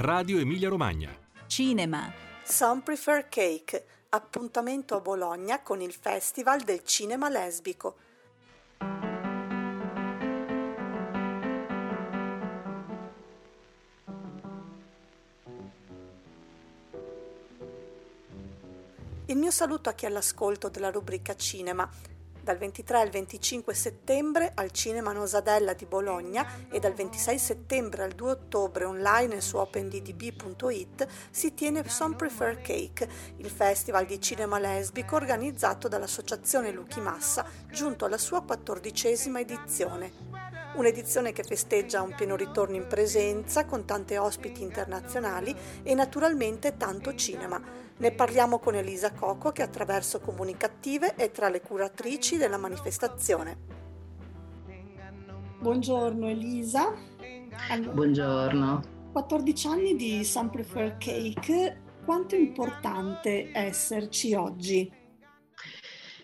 Radio Emilia Romagna. Cinema. Some Prefer Cake. Appuntamento a Bologna con il Festival del Cinema Lesbico. Il mio saluto a chi è all'ascolto della rubrica Cinema dal 23 al 25 settembre al Cinema Nosadella di Bologna e dal 26 settembre al 2 ottobre online su openddb.it si tiene Some Prefer Cake, il festival di cinema lesbico organizzato dall'associazione Luchi Massa, giunto alla sua quattordicesima edizione. Un'edizione che festeggia un pieno ritorno in presenza con tante ospiti internazionali e naturalmente tanto cinema. Ne parliamo con Elisa Coco che attraverso comunicative è tra le curatrici della manifestazione. Buongiorno Elisa. Allora, Buongiorno. 14 anni di Sun Prefer Cake, quanto è importante esserci oggi?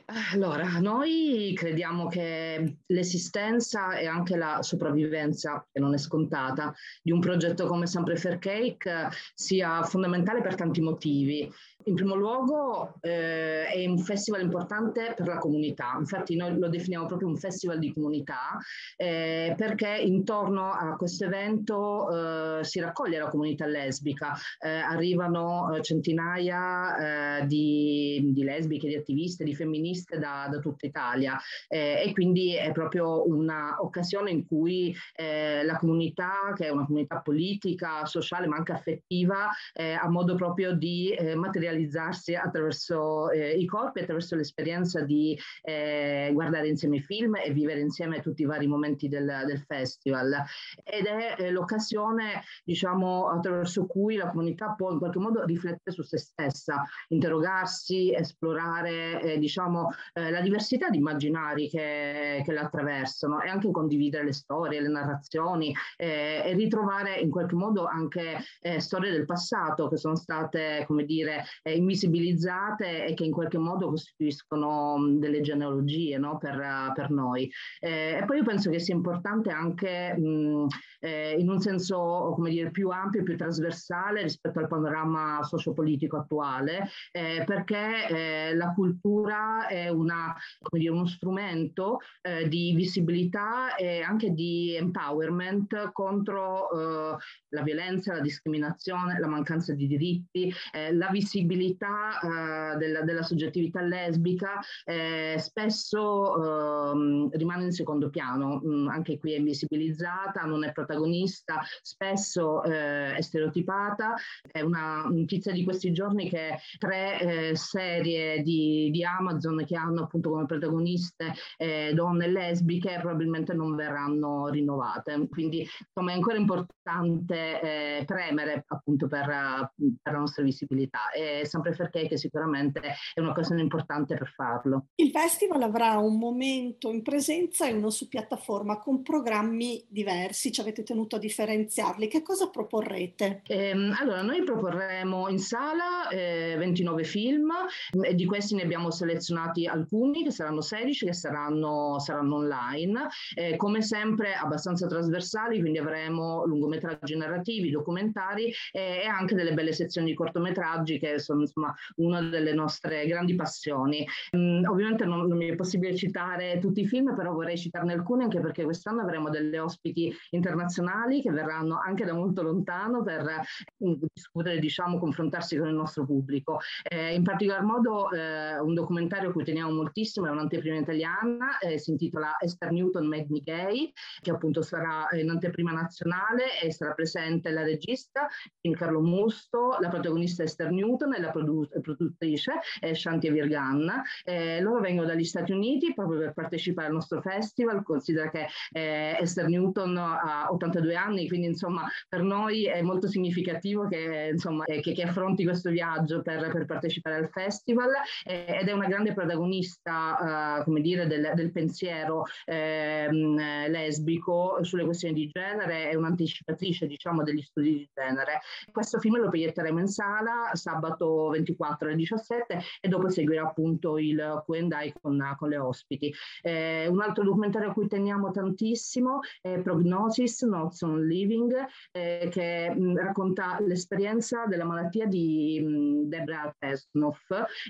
Allora, noi crediamo che l'esistenza e anche la sopravvivenza, che non è scontata, di un progetto come Sempre Fair Cake sia fondamentale per tanti motivi. In primo luogo eh, è un festival importante per la comunità, infatti noi lo definiamo proprio un festival di comunità eh, perché intorno a questo evento eh, si raccoglie la comunità lesbica, eh, arrivano eh, centinaia eh, di, di, lesbiche, di attiviste, di femministe da, da tutta Italia e quindi è proprio un'occasione in cui la comunità, che è una comunità politica, sociale ma anche affettiva, ha modo proprio di materializzare realizzarsi attraverso eh, i corpi, attraverso l'esperienza di eh, guardare insieme i film e vivere insieme tutti i vari momenti del, del festival. Ed è eh, l'occasione, diciamo, attraverso cui la comunità può in qualche modo riflettere su se stessa, interrogarsi, esplorare, eh, eh, la diversità di immaginari che, che la attraversano e anche condividere le storie, le narrazioni eh, e ritrovare in qualche modo anche storie del passato che sono state, come dire, eh, invisibilizzate e che in qualche modo costituiscono mh, delle genealogie no? per, per, noi. Eh, e poi io penso che sia importante anche mh, eh, in un senso come dire, più ampio più trasversale rispetto al panorama sociopolitico attuale, eh, perché eh, la cultura è una, dire, uno strumento eh, di visibilità e anche di empowerment contro la violenza, la discriminazione, la mancanza di diritti, la visibilità eh, della, della, soggettività lesbica eh, spesso eh, rimane in secondo piano, mm, anche qui è invisibilizzata, non è protagonista, spesso eh, è stereotipata. È una notizia di questi giorni che tre eh, serie di, di, Amazon che hanno appunto come protagoniste eh, donne lesbiche probabilmente non verranno rinnovate. Quindi insomma è ancora importante premere appunto per, per la nostra visibilità. E sempre perché che sicuramente è un'occasione importante per farlo. Il festival avrà un momento in presenza e uno su piattaforma con programmi diversi, ci avete tenuto a differenziarli. Che cosa proporrete? Ehm, allora, noi proporremo in sala eh, 29 film e di questi ne abbiamo selezionati alcuni che saranno 16 che saranno, saranno online, eh, come sempre abbastanza trasversali, quindi avremo lungometraggi narrativi, documentari eh, e anche delle belle sezioni di cortometraggi che sono insomma una delle nostre grandi passioni. Um, ovviamente non, non, mi è possibile citare tutti i film, però vorrei citarne alcuni anche perché quest'anno avremo delle ospiti internazionali che verranno anche da molto lontano per um, discutere, diciamo, confrontarsi con il nostro pubblico. Eh, in particolar modo eh, un documentario a cui teniamo moltissimo è un'anteprima italiana, eh, si intitola Esther Newton Made Me Gay, che appunto sarà in anteprima nazionale e sarà presente la regista Carlo Musto, la protagonista Esther Newton e la produ- produttrice eh, Shanti Virgan. Eh, loro vengono dagli Stati Uniti proprio per partecipare al nostro festival. Considera che eh, Esther Newton ha 82 anni, quindi insomma per noi è molto significativo che, insomma, eh, che, che affronti questo viaggio per, per partecipare al festival eh, ed è una grande protagonista, uh, come dire, del, del pensiero ehm, lesbico sulle questioni di genere, è un'anticipatrice, diciamo, degli studi di genere. Questo film lo proietteremo in sala sabato sabato 24 alle 17 e dopo seguirà appunto il Q&A con, con le ospiti. Eh, un altro documentario a cui teniamo tantissimo è Prognosis, Notes on Living, eh, che mh, racconta l'esperienza della malattia di mh, Debra Tesnov,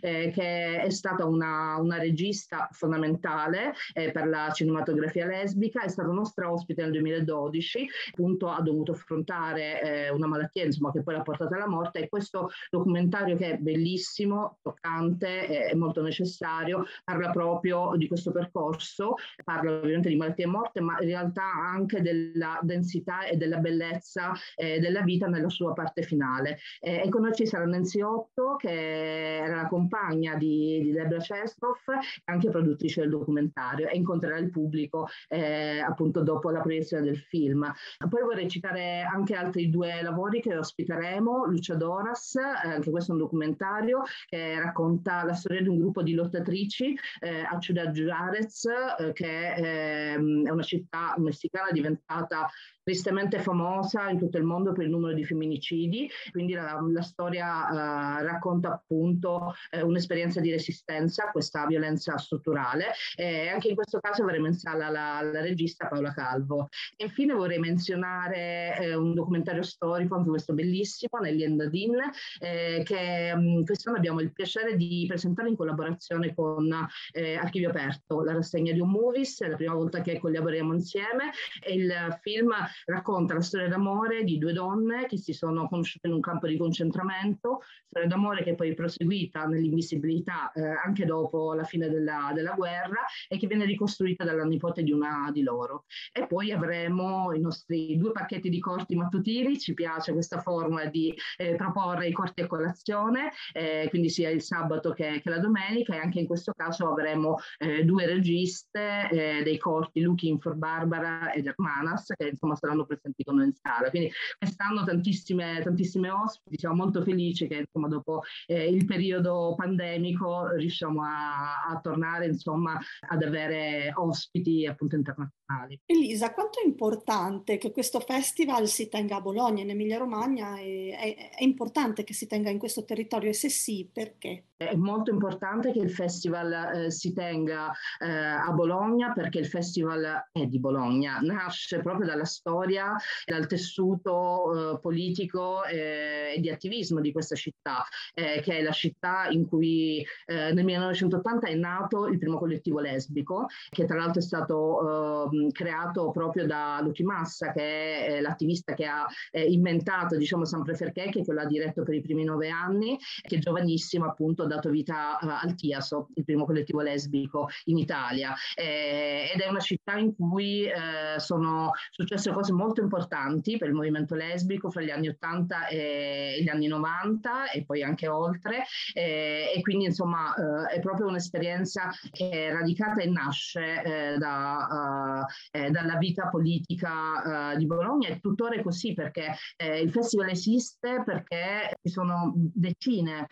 eh, che è stata una, una regista fondamentale eh, per la cinematografia lesbica, è stata nostra ospite nel 2012, appunto ha dovuto affrontare eh, una malattia insomma, che poi l'ha portata alla morte. E questo documentario che è bellissimo, toccante e molto necessario, parla proprio di questo percorso, parla ovviamente di malattie e morte, ma in realtà anche della densità e della bellezza eh, della vita nella sua parte finale. Eh, e con noi ci sarà Nancy Otto, che era la compagna di, di Debra Chestroff, anche produttrice del documentario, e incontrerà il pubblico eh, appunto dopo la proiezione del film. Poi vorrei citare anche altri due lavori che ospiteremo, Lucia Doras, eh, anche questo è un documentario che racconta la storia di un gruppo di lottatrici eh, a Ciudad Juarez, eh, che ehm, è una città messicana diventata tristemente famosa in tutto il mondo per il numero di femminicidi, quindi la, la storia uh, racconta appunto eh, un'esperienza di resistenza a questa violenza strutturale e anche in questo caso avremo in sala la, la regista Paola Calvo. E infine vorrei menzionare eh, un documentario storico, anche questo bellissimo, Negli Endadin, eh, che um, quest'anno abbiamo il piacere di presentare in collaborazione con eh, Archivio Aperto, la rassegna di un movies, è la prima volta che collaboriamo insieme e il film racconta la storia d'amore di due donne che si sono conosciute in un campo di concentramento, storia d'amore che poi è proseguita nell'invisibilità eh, anche dopo la fine della, della, guerra e che viene ricostruita dalla nipote di una di loro. E poi avremo i nostri due pacchetti di corti mattutini, ci piace questa formula di eh, proporre i corti a colazione, eh, quindi sia il sabato che, che, la domenica e anche in questo caso avremo eh, due registe eh, dei corti Looking for Barbara ed Hermanas che insomma saranno presenti con noi in sala. Quindi quest'anno tantissime, tantissime ospiti, siamo molto felici che insomma, dopo eh, il periodo pandemico riusciamo a, a, tornare insomma, ad avere ospiti appunto internazionali. Elisa, quanto è importante che questo festival si tenga a Bologna, in Emilia Romagna? È, è, è importante che si tenga in questo territorio e se sì, perché? È molto importante che il festival eh, si tenga eh, a Bologna perché il festival è di Bologna, nasce proprio dalla storia, dal tessuto eh, politico eh, e di attivismo di questa città, eh, che è la città in cui eh, nel 1980 è nato il primo collettivo lesbico, che tra l'altro è stato ehm, creato proprio da Luci Massa, che è l'attivista che ha inventato diciamo San Preferché, che l'ha diretto per i primi nove anni, che è giovanissimo appunto ha dato vita uh, al TIASO, il primo collettivo lesbico in Italia, eh, ed è una città in cui eh, sono successe cose molto importanti per il movimento lesbico fra gli anni 80 e gli anni 90 e poi anche oltre, eh, e quindi insomma eh, è proprio un'esperienza che è radicata e nasce eh, da, eh, dalla vita politica di Bologna. E tuttora è così perché il festival esiste perché ci sono decine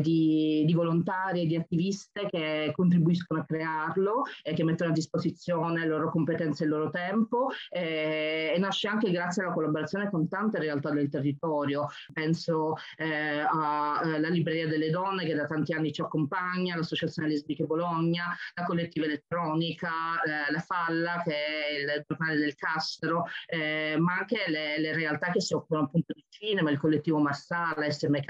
di di, volontari e di attiviste che contribuiscono a crearlo e che mettono a disposizione le loro competenze e il loro tempo eh, e nasce anche grazie alla collaborazione con tante realtà del territorio. Penso eh, alla Libreria delle Donne che da tanti anni ci accompagna, l'Associazione Lesbiche Bologna, la Collettiva Elettronica, eh, la Falla che è il giornale del Castro, eh, ma anche le, le, realtà che si occupano appunto di cinema, il collettivo Marsala, SMK,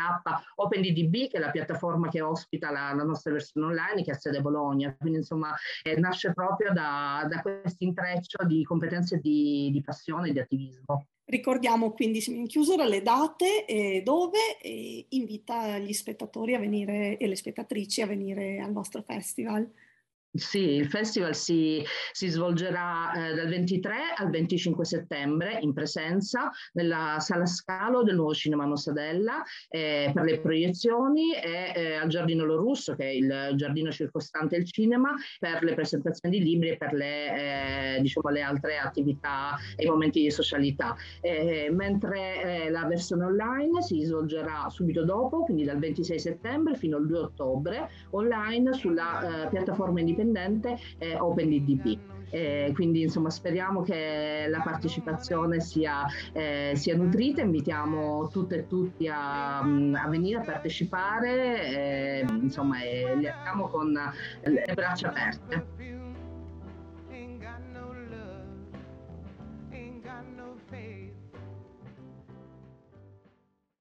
OpenDDB che è la piattaforma che che ospita la, la, nostra versione online che ha sede Bologna, quindi insomma eh, nasce proprio da, da questo intreccio di competenze di, di passione e di attivismo. Ricordiamo quindi in chiusura le date e dove e invita gli spettatori a venire e le spettatrici a venire al nostro festival. Sì, il festival si, si svolgerà eh, dal 23 al 25 settembre in presenza nella Sala Scalo del nuovo Cinema Nosadella eh, per le proiezioni e eh, al Giardino Lo Russo, che è il giardino circostante il cinema, per le presentazioni di libri e per le, eh, diciamo, le altre attività e i momenti di socialità. Eh, mentre eh, la versione online si svolgerà subito dopo, quindi dal 26 settembre fino al 2 ottobre, online sulla piattaforma indipendente indipendente eh, OpenDDB. E quindi insomma speriamo che la partecipazione sia, eh, sia nutrita, invitiamo tutte e tutti a, a venire a partecipare, eh, insomma e li abbiamo con le braccia aperte.